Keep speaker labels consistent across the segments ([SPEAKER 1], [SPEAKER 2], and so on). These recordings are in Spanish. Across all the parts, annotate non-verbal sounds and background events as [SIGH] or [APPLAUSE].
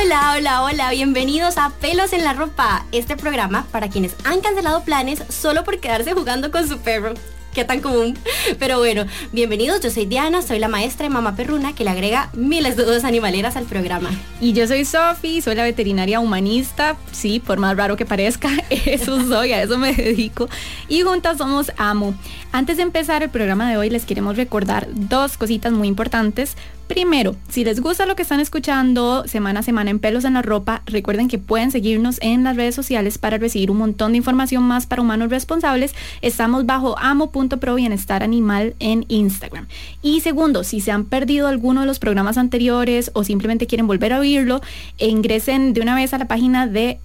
[SPEAKER 1] Hola, hola, hola, bienvenidos a Pelos en la Ropa, este programa para quienes han cancelado planes solo por quedarse jugando con su perro qué tan común. Pero bueno, bienvenidos, yo soy Diana, soy la maestra de Mamá Perruna que le agrega miles de dudas animaleras al programa.
[SPEAKER 2] Y yo soy Sofi, soy la veterinaria humanista, sí, por más raro que parezca, [LAUGHS] eso soy, a eso me dedico. Y juntas somos Amo. Antes de empezar el programa de hoy les queremos recordar dos cositas muy importantes. Primero, si les gusta lo que están escuchando semana a semana en Pelos en la Ropa, recuerden que pueden seguirnos en las redes sociales para recibir un montón de información más para humanos responsables. Estamos bajo amo.pro bienestar animal en Instagram. Y segundo, si se han perdido alguno de los programas anteriores o simplemente quieren volver a oírlo, ingresen de una vez a la página de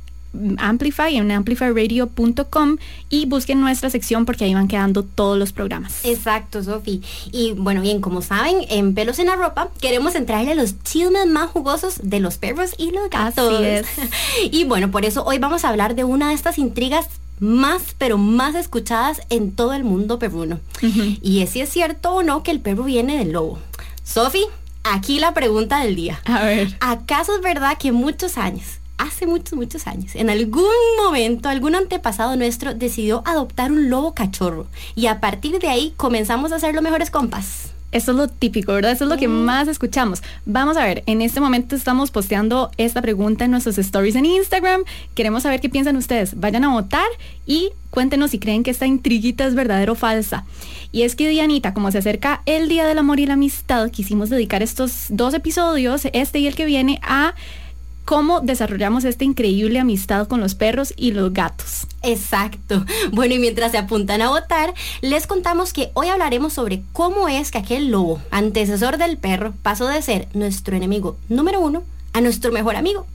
[SPEAKER 2] Amplify en amplifyradio.com y busquen nuestra sección porque ahí van quedando todos los programas.
[SPEAKER 1] Exacto, Sofi. Y bueno, bien, como saben, en Pelos en la Ropa queremos entrarle a los chismes más jugosos de los perros y los gatos.
[SPEAKER 2] Así es. [LAUGHS]
[SPEAKER 1] y bueno, por eso hoy vamos a hablar de una de estas intrigas más, pero más escuchadas en todo el mundo perruno. Y es si es cierto o no que el perro viene del lobo. Sofi, aquí la pregunta del día.
[SPEAKER 2] A ver.
[SPEAKER 1] ¿Acaso es verdad que muchos años hace muchos, muchos años, en algún momento, algún antepasado nuestro decidió adoptar un lobo cachorro y a partir de ahí comenzamos a ser los mejores compas.
[SPEAKER 2] Eso es lo típico, ¿verdad? Eso es lo que más escuchamos. Vamos a ver, en este momento estamos posteando esta pregunta en nuestros stories en Instagram. Queremos saber qué piensan ustedes. Vayan a votar y cuéntenos si creen que esta intriguita es verdadera o falsa. Y es que Dianita, como se acerca el Día del Amor y la Amistad, quisimos dedicar estos dos episodios, este y el que viene, a cómo desarrollamos esta increíble amistad con los perros y los gatos.
[SPEAKER 1] Exacto. Bueno, y mientras se apuntan a votar, les contamos que hoy hablaremos sobre cómo es que aquel lobo, antecesor del perro, pasó de ser nuestro enemigo número uno a nuestro mejor amigo.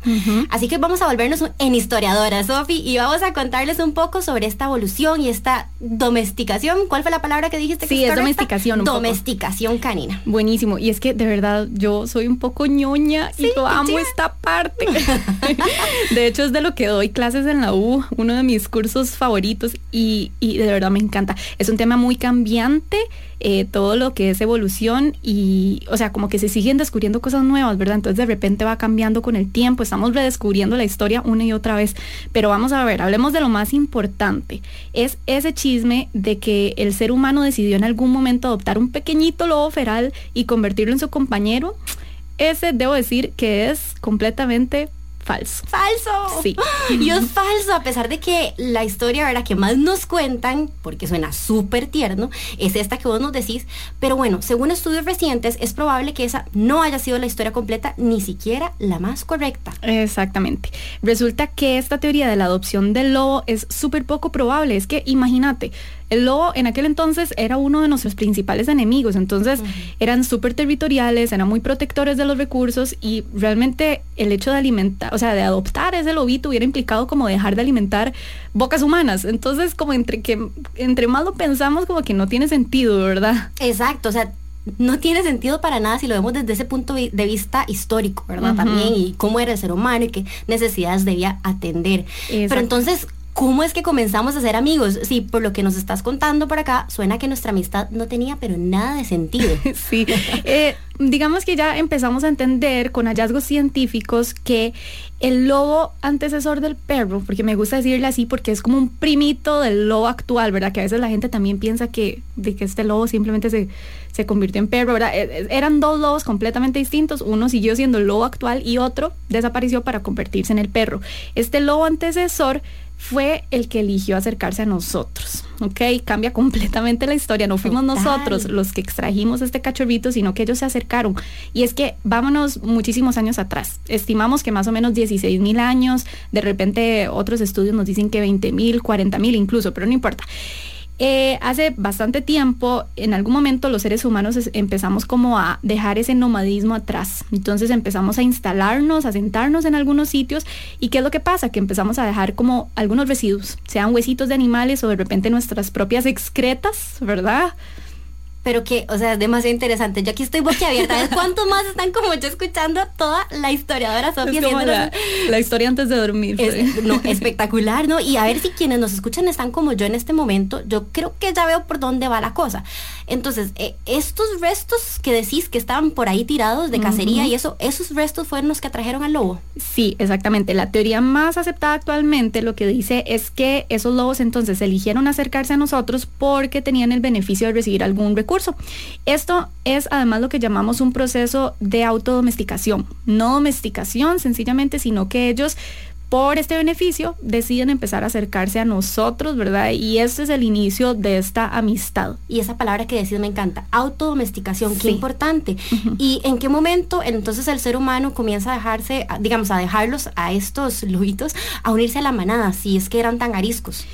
[SPEAKER 1] Así que vamos a volvernos en historiadora, Sofi, y vamos a contarles un poco sobre esta evolución y esta domesticación. ¿Cuál fue la palabra que dijiste? que
[SPEAKER 2] Sí, es domesticación un poco.
[SPEAKER 1] Domesticación canina.
[SPEAKER 2] Buenísimo. Y es que de verdad yo soy un poco ñoña
[SPEAKER 1] Sí,
[SPEAKER 2] y yo amo esta parte. [LAUGHS] [LAUGHS] de hecho es de lo que doy clases en la U, uno de mis cursos favoritos y, y de verdad me encanta. Es un tema muy cambiante, eh, todo lo que es evolución y, o sea, como que se siguen descubriendo cosas nuevas, ¿verdad? Entonces de repente va cambiando con el tiempo, estamos redescubriendo la historia una y otra vez. Pero vamos a ver, hablemos de lo más importante. Es ese chisme de que el ser humano decidió en algún momento adoptar un pequeñito lobo feral y convertirlo en su compañero. Ese debo decir que es completamente falso.
[SPEAKER 1] falso.
[SPEAKER 2] Sí. [GASPS]
[SPEAKER 1] Y es falso, a pesar de que la historia ¿verdad? que más nos cuentan, porque suena súper tierno, es esta que vos nos decís. Pero bueno, según estudios recientes, es probable que esa no haya sido la historia completa, ni siquiera la más correcta.
[SPEAKER 2] Exactamente. Resulta que esta teoría de la adopción del lobo es súper poco probable. Es que imagínate, el lobo en aquel entonces era uno de nuestros principales enemigos. Entonces eran súper territoriales, eran muy protectores de los recursos y realmente el hecho de alimentar, o sea, de adoptar ese lobito hubiera implicado como dejar de alimentar bocas humanas. Entonces como entre que entre más lo pensamos como que no tiene sentido, ¿verdad?
[SPEAKER 1] Exacto, o sea, no tiene sentido para nada si lo vemos desde ese punto de vista histórico, ¿verdad? También, y cómo era el ser humano y qué necesidades debía atender. Pero entonces, ¿cómo es que comenzamos a ser amigos? Sí, por lo que nos estás contando por acá, suena que nuestra amistad no tenía pero nada de sentido. [LAUGHS]
[SPEAKER 2] Sí, Eh, digamos que ya empezamos a entender con hallazgos científicos que el lobo antecesor del perro, porque me gusta decirle así porque es como un primito del lobo actual, ¿verdad? Que a veces la gente también piensa que, de que este lobo simplemente se, se convirtió en perro, ¿verdad? Eh, eh, Eran dos lobos completamente distintos, uno siguió siendo el lobo actual y otro desapareció para convertirse en el perro. Este lobo antecesor fue el que eligió acercarse a nosotros, ¿ok? Cambia completamente la historia, no fuimos
[SPEAKER 1] Total.
[SPEAKER 2] nosotros los que extrajimos este cachorrito, sino que ellos se acercaron. Y es que vámonos muchísimos años atrás. Estimamos que más o menos 16 mil años, de repente otros estudios nos dicen que 20 mil, 40 mil incluso, pero no importa. Eh, hace bastante tiempo, en algún momento los seres humanos empezamos como a dejar ese nomadismo atrás. Entonces empezamos a instalarnos, a sentarnos en algunos sitios. ¿Y qué es lo que pasa? Que empezamos a dejar como algunos residuos, sean huesitos de animales o de repente nuestras propias excretas, ¿verdad?
[SPEAKER 1] Pero que, o sea, es demasiado interesante. Yo aquí estoy boquiabierta. ¿Cuántos más están como yo escuchando toda la historiadora Sofía?
[SPEAKER 2] la, la, historia antes de dormir.
[SPEAKER 1] no, [LAUGHS] espectacular, ¿no? Y a ver si quienes nos escuchan están como yo en este momento, yo creo que ya veo por dónde va la cosa. Entonces, eh, estos restos que decís que estaban por ahí tirados de cacería y eso, esos restos fueron los que atrajeron al lobo.
[SPEAKER 2] Sí, exactamente. La teoría más aceptada actualmente lo que dice es que esos lobos entonces eligieron acercarse a nosotros porque tenían el beneficio de recibir algún recurso. Esto es además lo que llamamos un proceso de autodomesticación. No domesticación sencillamente, sino que ellos por este beneficio deciden empezar a acercarse a nosotros, ¿verdad? Y este es el inicio de esta amistad.
[SPEAKER 1] Y esa palabra que decís me encanta, autodomesticación, qué importante. ¿Y en qué momento entonces el ser humano comienza a dejarse, digamos, a dejarlos a estos lujitos, a unirse a la manada, si es que eran tan ariscos?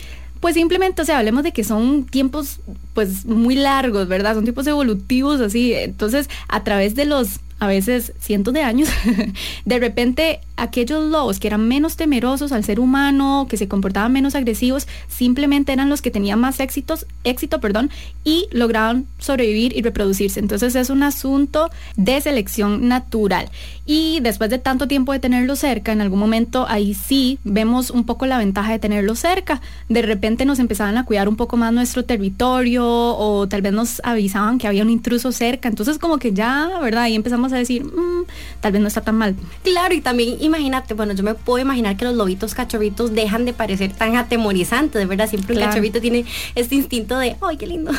[SPEAKER 2] Pues simplemente, o sea, hablemos de que son tiempos pues muy largos, ¿verdad? Son tiempos evolutivos así. Entonces, a través de los a veces cientos de años, [LAUGHS] de repente aquellos lobos que eran menos temerosos al ser humano, que se comportaban menos agresivos, simplemente eran los que tenían más éxitos, éxito perdón, y lograban sobrevivir y reproducirse. Entonces es un asunto de selección natural. Y después de tanto tiempo de tenerlo cerca, en algún momento ahí sí vemos un poco la ventaja de tenerlo cerca. De repente nos empezaban a cuidar un poco más nuestro territorio o tal vez nos avisaban que había un intruso cerca. Entonces como que ya, ¿verdad? Ahí empezamos a decir, mm, tal vez no está tan mal.
[SPEAKER 1] Claro, y también imagínate, bueno, yo me puedo imaginar que los lobitos cachorritos dejan de parecer tan atemorizantes, de verdad, siempre un cachorrito tiene este instinto de, ay, qué lindo.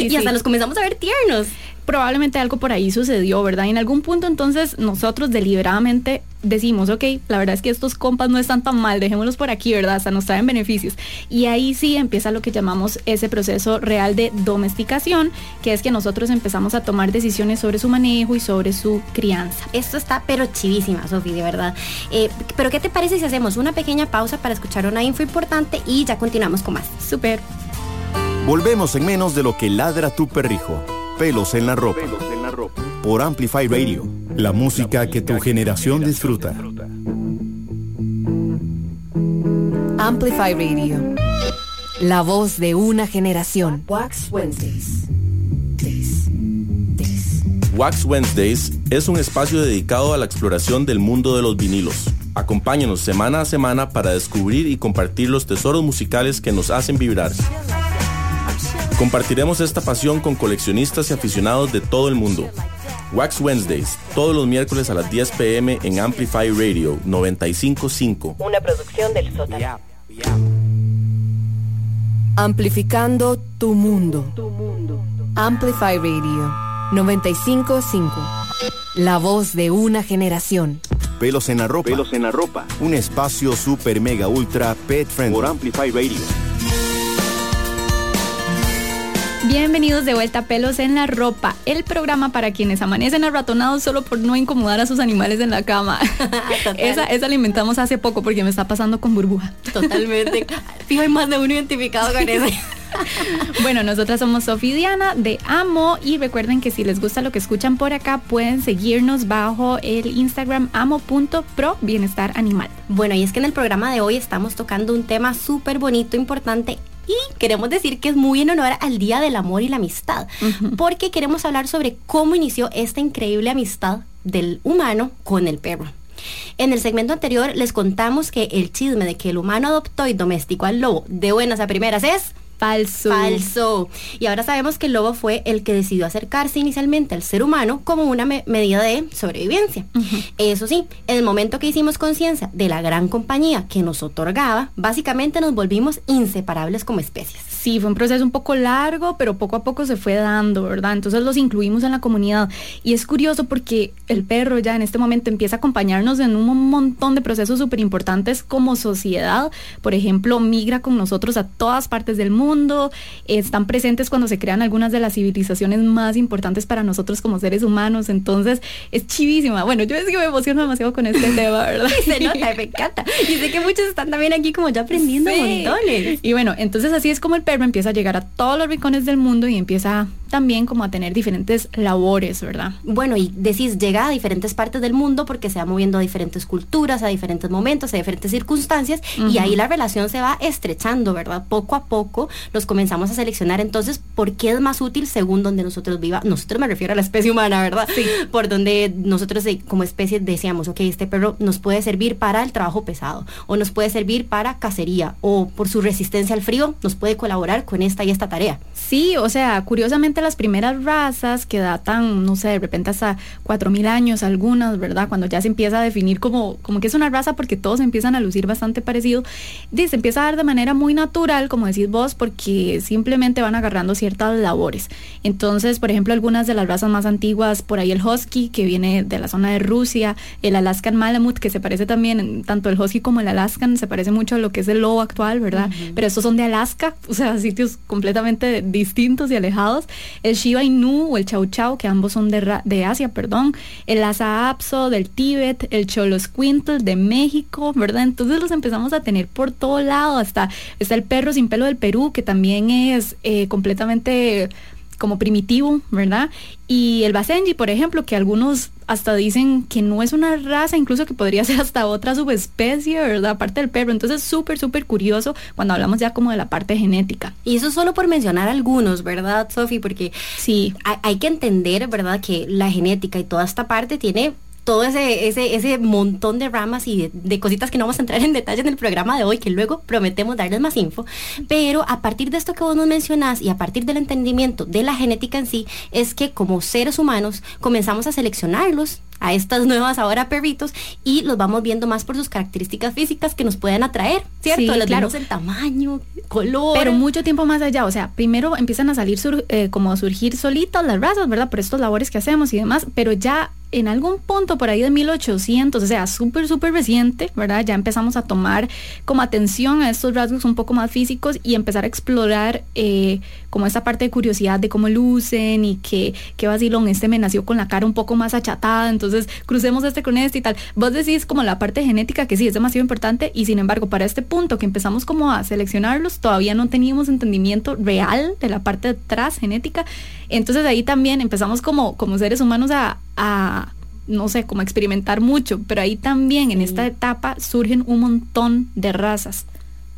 [SPEAKER 1] y hasta los comenzamos a ver tiernos
[SPEAKER 2] probablemente algo por ahí sucedió, ¿verdad? Y en algún punto entonces nosotros deliberadamente decimos, ok, la verdad es que estos compas no están tan mal, dejémoslos por aquí, ¿verdad? Hasta nos traen beneficios. Y ahí sí empieza lo que llamamos ese proceso real de domesticación, que es que nosotros empezamos a tomar decisiones sobre su manejo y sobre su crianza.
[SPEAKER 1] Esto está pero chivísima, Sofi, de verdad. Eh, pero ¿qué te parece si hacemos una pequeña pausa para escuchar una info importante y ya continuamos con más?
[SPEAKER 2] Súper.
[SPEAKER 3] Volvemos en menos de lo que ladra tu perrijo. Pelos en la ropa. Por Amplify Radio. La música que tu generación disfruta.
[SPEAKER 4] Amplify Radio. La voz de una generación.
[SPEAKER 5] Wax Wednesdays. Wax Wednesdays es un espacio dedicado a la exploración del mundo de los vinilos. Acompáñanos semana a semana para descubrir y compartir los tesoros musicales que nos hacen vibrar. Compartiremos esta pasión con coleccionistas y aficionados de todo el mundo. Wax Wednesdays, todos los miércoles a las 10 pm en Amplify Radio 955.
[SPEAKER 4] Una producción del sótano. Amplificando tu mundo. Amplify Radio 955. La voz de una generación.
[SPEAKER 3] Pelos en la ropa.
[SPEAKER 5] Pelos en la ropa.
[SPEAKER 3] Un espacio super mega ultra pet friendly.
[SPEAKER 5] Por Amplify Radio.
[SPEAKER 2] Bienvenidos de vuelta a Pelos en la Ropa, el programa para quienes amanecen arratonados solo por no incomodar a sus animales en la cama. [LAUGHS] esa, esa la inventamos hace poco porque me está pasando con burbuja.
[SPEAKER 1] Totalmente. [LAUGHS] Fijo, hay más de uno identificado con ese. [LAUGHS]
[SPEAKER 2] bueno, nosotras somos Sofía Diana de Amo y recuerden que si les gusta lo que escuchan por acá pueden seguirnos bajo el Instagram amo.pro bienestar animal.
[SPEAKER 1] Bueno, y es que en el programa de hoy estamos tocando un tema súper bonito, importante y queremos decir que es muy en honor al Día del Amor y la Amistad, porque queremos hablar sobre cómo inició esta increíble amistad del humano con el perro. En el segmento anterior les contamos que el chisme de que el humano adoptó y domesticó al lobo de buenas a primeras es
[SPEAKER 2] Falso.
[SPEAKER 1] Falso. Y ahora sabemos que el lobo fue el que decidió acercarse inicialmente al ser humano como una medida de sobrevivencia. Eso sí, en el momento que hicimos conciencia de la gran compañía que nos otorgaba, básicamente nos volvimos inseparables como especies.
[SPEAKER 2] Sí, fue un proceso un poco largo, pero poco a poco se fue dando, ¿verdad? Entonces los incluimos en la comunidad. Y es curioso porque el perro ya en este momento empieza a acompañarnos en un montón de procesos súper importantes como sociedad. Por ejemplo, migra con nosotros a todas partes del mundo mundo, están presentes cuando se crean algunas de las civilizaciones más importantes para nosotros como seres humanos, entonces es chivísima. Bueno, yo es que me emociono demasiado con este [LAUGHS] tema, ¿verdad?
[SPEAKER 1] se nota, me encanta. Y sé que muchos están también aquí como ya aprendiendo montones.
[SPEAKER 2] Y bueno, entonces así es como el perro empieza a llegar a todos los rincones del mundo y empieza también como a tener diferentes labores, ¿verdad?
[SPEAKER 1] Bueno, y decís, llega a diferentes partes del mundo porque se va moviendo a diferentes culturas, a diferentes momentos, a diferentes circunstancias, y ahí la relación se va estrechando, ¿verdad? Poco a poco los comenzamos a seleccionar entonces por qué es más útil según donde nosotros viva. Nosotros me refiero a la especie humana, ¿verdad? Sí. Por donde nosotros eh, como especie decíamos, ok, este perro nos puede servir para el trabajo pesado, o nos puede servir para cacería, o por su resistencia al frío, nos puede colaborar con esta y esta tarea.
[SPEAKER 2] Sí, o sea, curiosamente las primeras razas que datan, no sé, de repente hasta 4.000 años algunas, ¿verdad? Cuando ya se empieza a definir como, como que es una raza porque todos empiezan a lucir bastante parecido, se empieza a dar de manera muy natural, como decís vos, porque simplemente van agarrando ciertas labores. Entonces, por ejemplo, algunas de las razas más antiguas, por ahí el husky, que viene de la zona de Rusia, el Alaskan Malamute, que se parece también, tanto el husky como el Alaskan, se parece mucho a lo que es el lobo actual, ¿verdad? Pero estos son de Alaska, [LAUGHS] o sea, sitios completamente distintos y alejados el Shiba Inu o el Chau Chau, que ambos son de, de Asia, perdón, el Lhasa Apso del Tíbet, el Choloscuintl de México, ¿verdad? Entonces los empezamos a tener por todo lado, hasta está el perro sin pelo del Perú, que también es eh, completamente como primitivo, ¿verdad? Y el Basenji, por ejemplo, que algunos hasta dicen que no es una raza, incluso que podría [LAUGHS] ser hasta otra subespecie, ¿verdad? Aparte del perro. Entonces, súper, súper curioso cuando hablamos ya como de la parte genética.
[SPEAKER 1] Y eso solo por mencionar algunos, ¿verdad, Sofi? Porque sí, hay que entender, ¿verdad? Que la genética y toda esta parte tiene todo ese, ese, ese montón de ramas y de, cositas que no vamos a entrar en detalle en el programa de hoy, que luego prometemos darles más info. Pero a partir de esto que vos nos mencionás y a partir del entendimiento de la genética en sí, es que como seres humanos comenzamos a seleccionarlos a estas nuevas ahora perritos y los vamos viendo más por sus características físicas que nos pueden atraer, ¿cierto?
[SPEAKER 2] Sí, claro.
[SPEAKER 1] el tamaño, color.
[SPEAKER 2] Pero mucho tiempo más allá, o sea, primero empiezan a salir eh, como a surgir solitas las razas, ¿verdad? Por estos labores que hacemos y demás, pero ya en algún punto por ahí de 1800, o sea, súper, súper reciente, ¿verdad? Ya empezamos a tomar como atención a estos rasgos un poco más físicos y empezar a explorar eh, como esta parte de curiosidad de cómo lucen y que, qué vacilón, este me nació con la cara un poco más achatada, entonces crucemos este con este y tal. Vos decís como la parte genética que sí es demasiado importante y sin embargo para este punto que empezamos como a seleccionarlos, todavía no teníamos entendimiento real de la parte de atrás genética, entonces ahí también empezamos como, como seres humanos a a, no sé, como experimentar mucho, pero ahí también en esta etapa surgen un montón de razas.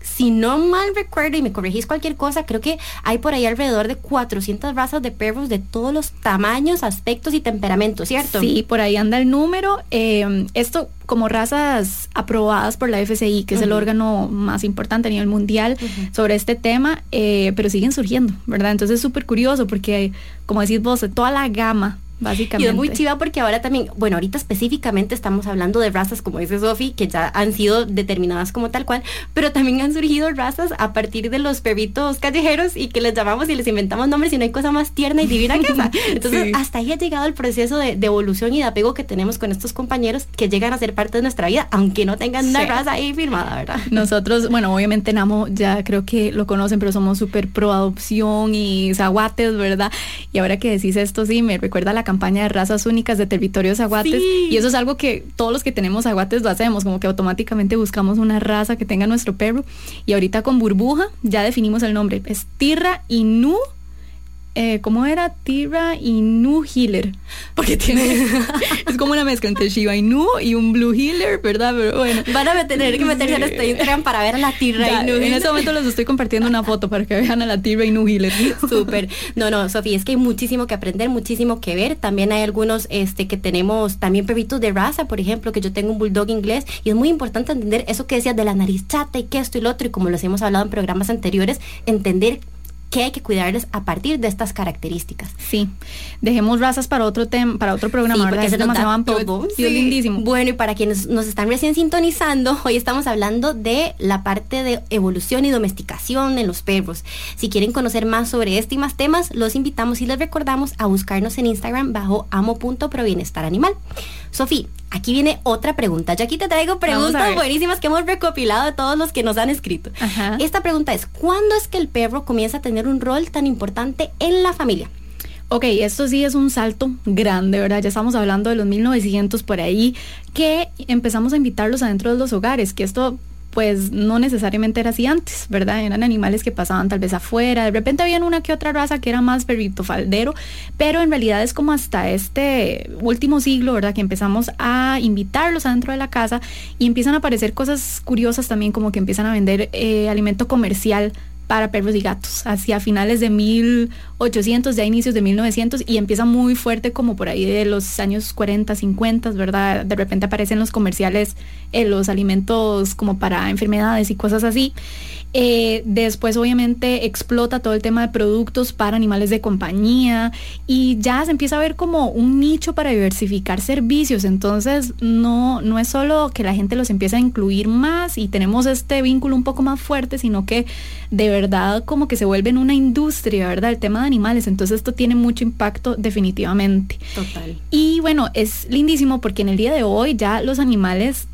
[SPEAKER 1] Si no mal recuerdo y me corregís cualquier cosa, creo que hay por ahí alrededor de 400 razas de perros de todos los tamaños, aspectos y temperamentos, ¿cierto?
[SPEAKER 2] Sí, por ahí anda el número. Eh, esto como razas aprobadas por la FCI, que es el órgano más importante a nivel mundial sobre este tema, eh, pero siguen surgiendo, ¿verdad? Entonces es súper curioso porque, como decís vos, toda la gama Básicamente.
[SPEAKER 1] Y es muy chiva porque ahora también, bueno, ahorita específicamente estamos hablando de razas, como dice Sofi, que ya han sido determinadas como tal cual, pero también han surgido razas a partir de los perritos callejeros y que les llamamos y les inventamos nombres y no hay cosa más tierna y divina que esa. [LAUGHS] Entonces, hasta ahí ha llegado el proceso de, evolución y de apego que tenemos con estos compañeros que llegan a ser parte de nuestra vida, aunque no tengan una raza ahí firmada, ¿verdad?
[SPEAKER 2] Nosotros, bueno, obviamente Namo ya creo que lo conocen, pero somos súper pro adopción y zaguates, ¿verdad? Y ahora que decís esto, sí, me recuerda la campaña de razas únicas de territorios aguates. Y eso es algo que todos los que tenemos aguates lo hacemos, como que automáticamente buscamos una raza que tenga nuestro perro. Y ahorita con burbuja ya definimos el nombre. Es Tirra Inu eh, ¿cómo era? Tira Inu Healer. Porque tiene. [LAUGHS] es como una mezcla entre Shiba Inu y un Blue Healer, ¿verdad? Pero bueno.
[SPEAKER 1] Van a tener que meterse en este Instagram para ver a la Tira Inu.
[SPEAKER 2] En este momento les estoy compartiendo una foto para que vean a la Tira Inu Healer. [LAUGHS]
[SPEAKER 1] Súper. No, no, Sofía, es que hay muchísimo que aprender, muchísimo que ver. También hay algunos este, que tenemos también perritos de raza, por ejemplo, que yo tengo un bulldog inglés y es muy importante entender eso que decías de la nariz chata y que esto y lo otro, y como los hemos hablado en programas anteriores, entender que hay que cuidarles a partir de estas características.
[SPEAKER 2] Sí, dejemos razas para otro tema, para otro programa,
[SPEAKER 1] sí, porque se demasiado todo. Sí. lindísimo. Bueno, y para quienes nos están recién sintonizando, hoy estamos hablando de la parte de evolución y domesticación en los perros. Si quieren conocer más sobre este y más temas, los invitamos y les recordamos a buscarnos en Instagram bajo amo.provienestar animal. Sofía, aquí viene otra pregunta. Yo aquí te traigo preguntas buenísimas que hemos recopilado de todos los que nos han escrito. Esta pregunta es, ¿cuándo es que el perro comienza a tener un rol tan importante en la familia?
[SPEAKER 2] Ok, esto sí es un salto grande, ¿verdad? Ya estamos hablando de los 1900 por ahí, que empezamos a invitarlos adentro de los hogares, que esto pues no necesariamente era así antes, ¿verdad? Eran animales que pasaban tal vez afuera, de repente había una que otra raza que era más perrito faldero, pero en realidad es como hasta este último siglo, ¿verdad? Que empezamos a invitarlos adentro de la casa y empiezan a aparecer cosas curiosas también, como que empiezan a vender eh, alimento comercial para perros y gatos, hacia finales de 1800, ya inicios de 1900, y empieza muy fuerte como por ahí de los años 40, 50, ¿verdad? De repente aparecen los comerciales, eh, los alimentos como para enfermedades y cosas así. Eh, después obviamente explota todo el tema de productos para animales de compañía y ya se empieza a ver como un nicho para diversificar servicios. Entonces no, no es solo que la gente los empieza a incluir más y tenemos este vínculo un poco más fuerte, sino que de verdad como que se vuelve en una industria, ¿verdad? El tema de animales. Entonces esto tiene mucho impacto definitivamente.
[SPEAKER 1] Total.
[SPEAKER 2] Y bueno, es lindísimo porque en el día de hoy ya los animales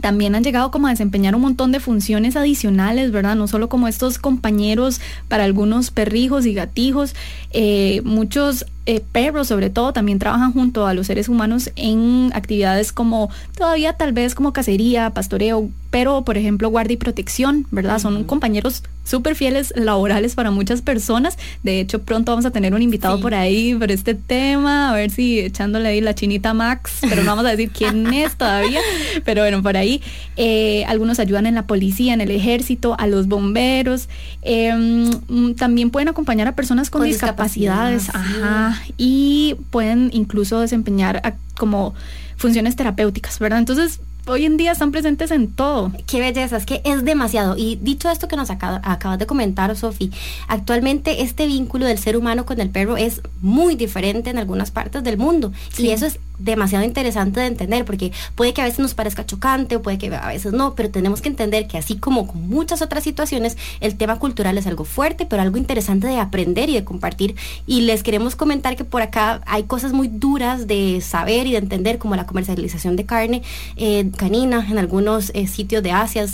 [SPEAKER 2] también han llegado como a desempeñar un montón de funciones adicionales, ¿verdad? No solo como estos compañeros para algunos perrijos y gatijos, eh, muchos eh, perros sobre todo también trabajan junto a los seres humanos en actividades como todavía tal vez como cacería, pastoreo, pero por ejemplo guardia y protección, ¿verdad? Son compañeros súper fieles laborales para muchas personas. De hecho, pronto vamos a tener un invitado por ahí por este tema, a ver si echándole ahí la chinita Max, pero no vamos a decir quién [LAUGHS] es todavía, pero bueno, por ahí. Eh, algunos ayudan en la policía, en el ejército, a los bomberos. Em, mm, también pueden acompañar a personas con, discapacidades. Ajá y pueden incluso desempeñar como funciones terapéuticas, ¿verdad? Entonces, hoy en día están presentes en todo.
[SPEAKER 1] Qué belleza, es que es demasiado. Y dicho esto que nos acabas de comentar, Sofi, actualmente este vínculo del ser humano con el perro es muy diferente en algunas partes del mundo. Y eso es demasiado interesante de entender, porque puede que a veces nos parezca chocante o puede que a veces no, pero tenemos que entender que así como con muchas otras situaciones, el tema cultural es algo fuerte, pero algo interesante de aprender y de compartir. Y les queremos comentar que por acá hay cosas muy duras de saber y de entender, como la comercialización de carne eh, canina en algunos eh, sitios de Asia.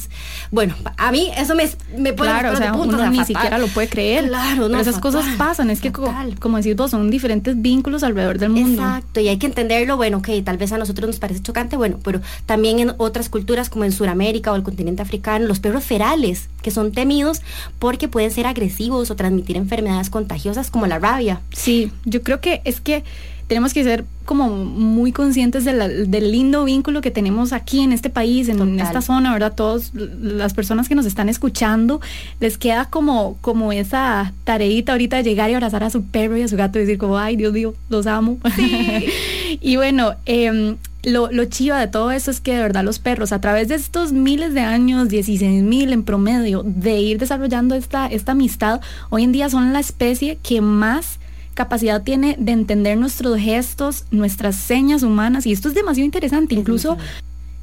[SPEAKER 1] Bueno, a mí eso me, me
[SPEAKER 2] puede claro, o sea, uno ni siquiera lo puede creer. Claro, no, esas cosas pasan, es que como, como decís vos, son diferentes vínculos alrededor del mundo.
[SPEAKER 1] Exacto, y hay que entenderlo bueno, que tal vez a nosotros nos parece chocante, bueno, pero también en otras culturas como en Sudamérica o el continente africano, los perros ferales, que son temidos porque pueden ser agresivos o transmitir enfermedades contagiosas como la rabia.
[SPEAKER 2] Sí, yo creo que es que tenemos que ser como muy conscientes del lindo vínculo que tenemos aquí en este país, en, esta zona, ¿verdad? Todas las personas que nos están escuchando, les queda como, como esa tareita ahorita de llegar y abrazar a su perro y a su gato y decir como, ay, Dios mío, los amo. [LAUGHS] y bueno, em, lo, lo, chiva de todo eso es que de verdad los perros, a través de estos miles de años, 16 mil en promedio, de ir desarrollando esta, esta amistad, hoy en día son la especie que más capacidad tiene de entender nuestros gestos, nuestras señas humanas, y esto es demasiado interesante, incluso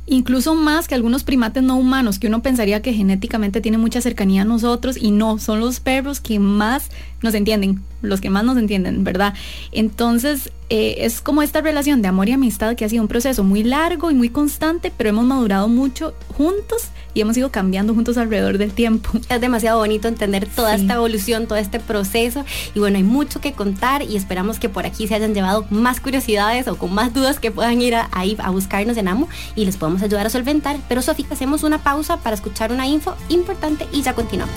[SPEAKER 2] incluso más que algunos primates no humanos, que uno pensaría que genéticamente tiene mucha cercanía a nosotros y no, son los perros que más nos entienden, los que más nos entienden, ¿verdad? Entonces, eh, es como esta relación de amor y amistad que ha sido un proceso muy largo y muy constante, pero hemos madurado mucho juntos y hemos ido cambiando juntos alrededor del tiempo. [LAUGHS]
[SPEAKER 1] Es demasiado bonito entender toda esta evolución, todo este proceso y bueno, hay mucho que contar y esperamos que por aquí se hayan llevado más curiosidades o con más dudas que puedan ir a, ahí a buscarnos en AMO y les podemos ayudar a solventar. Pero Sofía, hacemos una pausa para escuchar una info importante y ya continuamos.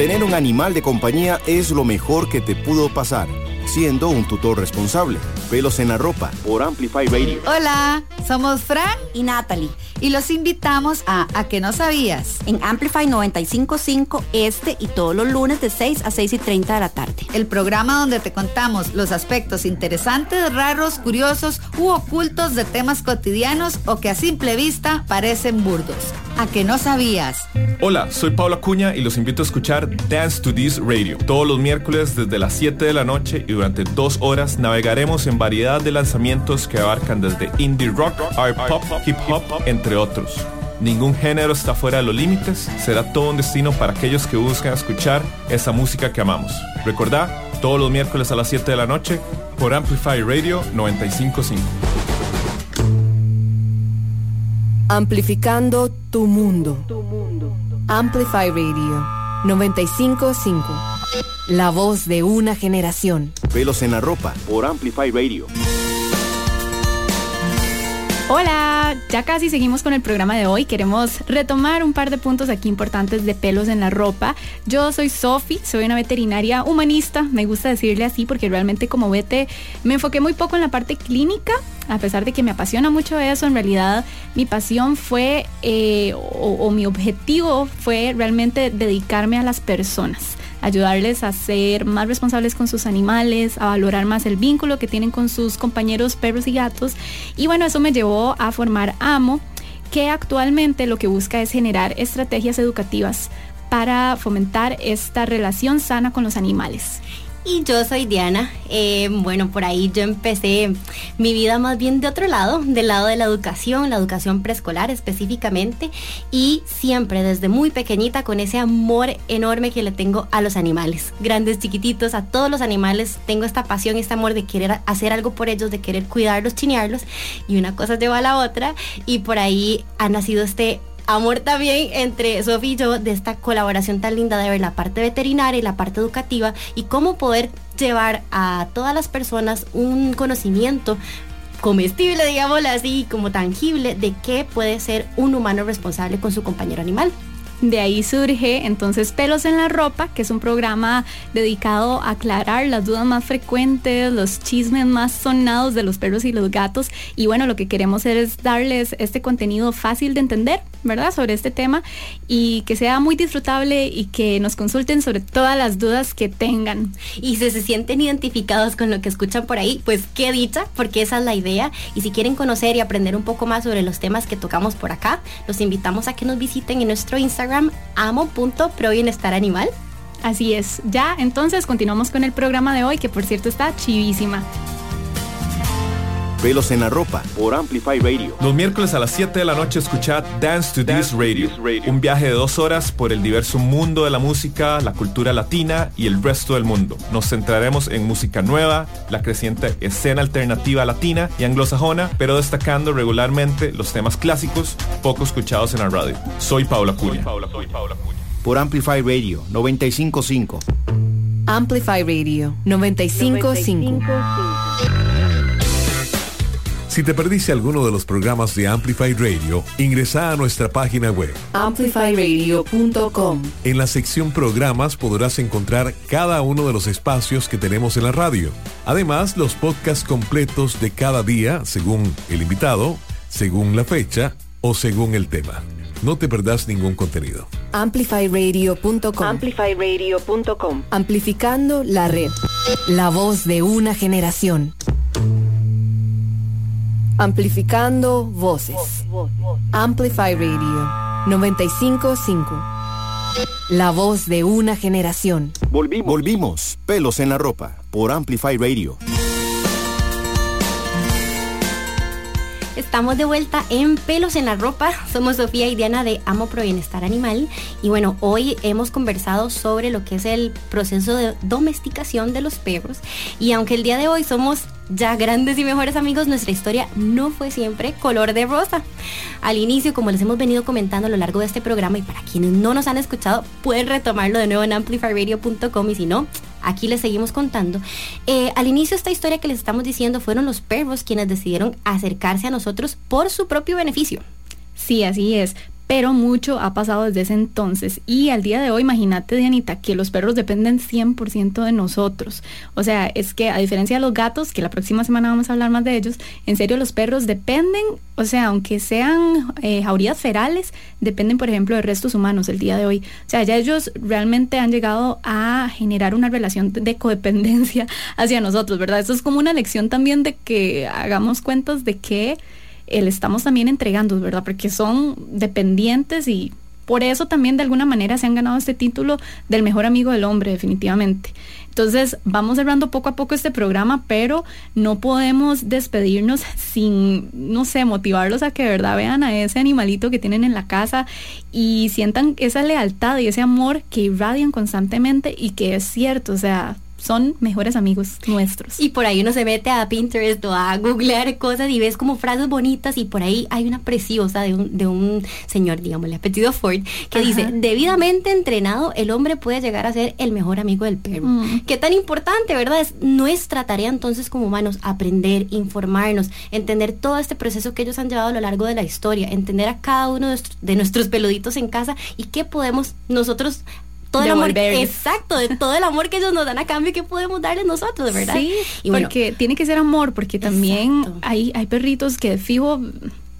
[SPEAKER 3] Tener un animal de compañía es lo mejor que te pudo pasar siendo un tutor responsable. Pelos en la ropa por Amplify Radio.
[SPEAKER 6] Hola, somos Fran
[SPEAKER 1] y Natalie.
[SPEAKER 6] Y los invitamos a A que no sabías.
[SPEAKER 1] En Amplify 955 este y todos los lunes de 6 a 6 y 30 de la tarde.
[SPEAKER 6] El programa donde te contamos los aspectos interesantes, raros, curiosos u ocultos de temas cotidianos o que a simple vista parecen burdos. A que no sabías.
[SPEAKER 7] Hola, soy Paula Cuña y los invito a escuchar Dance to This Radio. Todos los miércoles desde las 7 de la noche y durante dos horas navegaremos en variedad de lanzamientos que abarcan desde indie rock, art pop, hip hop, entre otros. Ningún género está fuera de los límites, será todo un destino para aquellos que buscan escuchar esa música que amamos. Recordá, todos los miércoles a las 7 de la noche por Amplify Radio 955.
[SPEAKER 4] Amplificando tu mundo. Amplify Radio 955. La voz de una generación.
[SPEAKER 3] Pelos en la ropa por Amplify Radio.
[SPEAKER 2] Hola, ya casi seguimos con el programa de hoy. Queremos retomar un par de puntos aquí importantes de pelos en la ropa. Yo soy Sofi, soy una veterinaria humanista. Me gusta decirle así porque realmente como vete me enfoqué muy poco en la parte clínica. A pesar de que me apasiona mucho eso, en realidad mi pasión fue eh, o, o mi objetivo fue realmente dedicarme a las personas ayudarles a ser más responsables con sus animales, a valorar más el vínculo que tienen con sus compañeros perros y gatos. Y bueno, eso me llevó a formar AMO, que actualmente lo que busca es generar estrategias educativas para fomentar esta relación sana con los animales.
[SPEAKER 1] Y yo soy Diana. Eh, bueno, por ahí yo empecé mi vida más bien de otro lado, del lado de la educación, la educación preescolar específicamente. Y siempre desde muy pequeñita con ese amor enorme que le tengo a los animales. Grandes, chiquititos, a todos los animales. Tengo esta pasión, este amor de querer hacer algo por ellos, de querer cuidarlos, chinearlos. Y una cosa lleva a la otra. Y por ahí ha nacido este amor también entre Sofía y yo de esta colaboración tan linda de ver la parte veterinaria y la parte educativa y cómo poder llevar a todas las personas un conocimiento comestible, digámoslo así, como tangible de qué puede ser un humano responsable con su compañero animal.
[SPEAKER 2] De ahí surge entonces Pelos en la Ropa, que es un programa dedicado a aclarar las dudas más frecuentes, los chismes más sonados de los perros y los gatos. Y bueno, lo que queremos es darles este contenido fácil de entender, ¿verdad? Sobre este tema y que sea muy disfrutable y que nos consulten sobre todas las dudas que tengan.
[SPEAKER 1] Y si se sienten identificados con lo que escuchan por ahí, pues qué dicha, porque esa es la idea. Y si quieren conocer y aprender un poco más sobre los temas que tocamos por acá, los invitamos a que nos visiten en nuestro Instagram amo.pro animal.
[SPEAKER 2] Así es. Ya, entonces continuamos con el programa de hoy, que por cierto está chivísima.
[SPEAKER 3] Pelos en la ropa por Amplify Radio.
[SPEAKER 7] Los miércoles a las 7 de la noche escuchad Dance to This Radio, un viaje de dos horas por el diverso mundo de la música, la cultura latina y el resto del mundo. Nos centraremos en música nueva, la creciente escena alternativa latina y anglosajona, pero destacando regularmente los temas clásicos poco escuchados en la radio. Soy Paula Cunha.
[SPEAKER 3] Por Amplify Radio 955.
[SPEAKER 4] Amplify Radio 955.
[SPEAKER 8] Si te perdiste alguno de los programas de Amplify Radio, ingresa a nuestra página web.
[SPEAKER 4] Amplifyradio.com.
[SPEAKER 8] En la sección programas podrás encontrar cada uno de los espacios que tenemos en la radio. Además, los podcasts completos de cada día, según el invitado, según la fecha o según el tema. No te perdás ningún contenido.
[SPEAKER 4] Amplifyradio.com.
[SPEAKER 9] Amplifyradio.com.
[SPEAKER 4] Amplificando la red. La voz de una generación. Amplificando voces. Amplify Radio 955. La voz de una generación.
[SPEAKER 3] Volvimos. Volvimos. Pelos en la ropa por Amplify Radio.
[SPEAKER 1] Estamos de vuelta en Pelos en la Ropa. Somos Sofía y Diana de Amo Pro Bienestar Animal. Y bueno, hoy hemos conversado sobre lo que es el proceso de domesticación de los perros. Y aunque el día de hoy somos ya grandes y mejores amigos, nuestra historia no fue siempre color de rosa. Al inicio, como les hemos venido comentando a lo largo de este programa, y para quienes no nos han escuchado, pueden retomarlo de nuevo en amplifyradio.com y si no, aquí les seguimos contando. Eh, al inicio esta historia que les estamos diciendo fueron los perros quienes decidieron acercarse a nosotros por su propio beneficio.
[SPEAKER 2] Sí, así es pero mucho ha pasado desde ese entonces. Y al día de hoy, imagínate, Dianita, que los perros dependen 100% de nosotros. O sea, es que a diferencia de los gatos, que la próxima semana vamos a hablar más de ellos, en serio los perros dependen, o sea, aunque sean eh, jaurías ferales, dependen, por ejemplo, de restos humanos el día de hoy. O sea, ya ellos realmente han llegado a generar una relación de codependencia [LAUGHS] hacia nosotros, ¿verdad? Eso es como una lección también de que hagamos cuentas de que le estamos también entregando, ¿verdad? Porque son dependientes y por eso también de alguna manera se han ganado este título del mejor amigo del hombre, definitivamente. Entonces, vamos cerrando poco a poco este programa, pero no podemos despedirnos sin, no sé, motivarlos a que de verdad vean a ese animalito que tienen en la casa y sientan esa lealtad y ese amor que irradian constantemente y que es cierto, o sea, son mejores amigos nuestros.
[SPEAKER 1] Y por ahí uno se mete a Pinterest o a googlear cosas y ves como frases bonitas y por ahí hay una preciosa de un, de un señor, digámosle, apellido Ford, que dice, debidamente entrenado, el hombre puede llegar a ser el mejor amigo del perro.
[SPEAKER 2] Mm.
[SPEAKER 1] Qué tan importante, ¿verdad? Es nuestra tarea entonces como humanos aprender, informarnos, entender todo este proceso que ellos han llevado a lo largo de la historia, entender a cada uno de nuestros, de nuestros peluditos en casa y qué podemos nosotros todo el amor exacto de todo el amor que ellos nos dan a cambio que podemos darles nosotros verdad
[SPEAKER 2] Sí,
[SPEAKER 1] y bueno.
[SPEAKER 2] porque tiene que ser amor, porque también
[SPEAKER 1] Exacto.
[SPEAKER 2] hay, hay perritos que de fijo,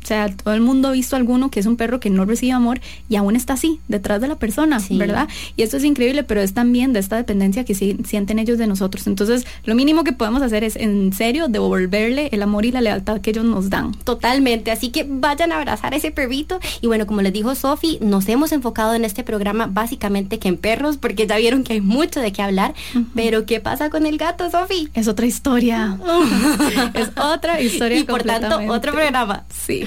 [SPEAKER 2] o sea, todo el mundo ha visto alguno que es un perro que no recibe amor y aún está así, detrás de la persona,
[SPEAKER 1] Sí.
[SPEAKER 2] ¿verdad? Y esto es increíble, pero es también de esta dependencia que sí- sienten ellos de nosotros. Entonces, lo mínimo que podemos hacer es, en serio, devolverle el amor y la lealtad que ellos nos dan.
[SPEAKER 1] Totalmente, así que vayan a abrazar a ese perrito y bueno, como les dijo Sofi, nos hemos enfocado en este programa básicamente que en perros, porque ya vieron que hay mucho de qué hablar, pero ¿qué pasa con el gato, Sofi?
[SPEAKER 2] Es otra historia. [LAUGHS] es otra historia.
[SPEAKER 1] Y por tanto, otro programa.
[SPEAKER 2] Sí.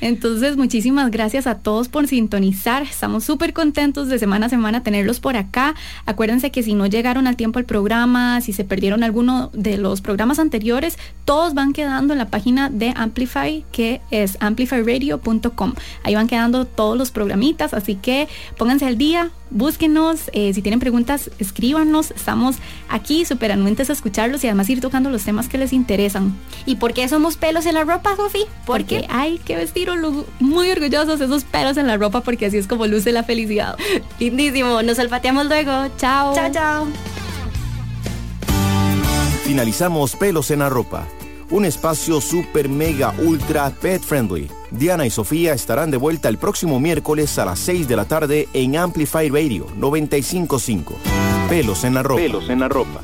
[SPEAKER 2] Entonces, muchísimas gracias a todos por sintonizar. Estamos súper contentos de semana a semana tenerlos por acá. Acuérdense que si no llegaron al tiempo al programa, si se perdieron alguno de los programas anteriores, todos van quedando en la página de Amplify, que es amplifyradio.com. Ahí van quedando todos los programitas, así que pónganse al día, búsquenos. eh, si tienen preguntas, escríbanos. Estamos aquí súper anuentes a escucharlos y además ir tocando los temas que les interesan.
[SPEAKER 1] ¿Y por qué somos pelos en la ropa, Sofi?
[SPEAKER 2] Porque hay que vestir muy orgullosos esos pelos en la ropa porque así es como luce la felicidad.
[SPEAKER 1] Lindísimo, nos olfateamos luego.
[SPEAKER 2] Chao.
[SPEAKER 1] Chao, chao.
[SPEAKER 3] Finalizamos Pelos en la Ropa, un espacio super mega ultra pet friendly. Diana y Sofía estarán de vuelta el próximo miércoles a las 6 de la tarde en Amplify Radio 955. Pelos en la Ropa. Pelos en la Ropa.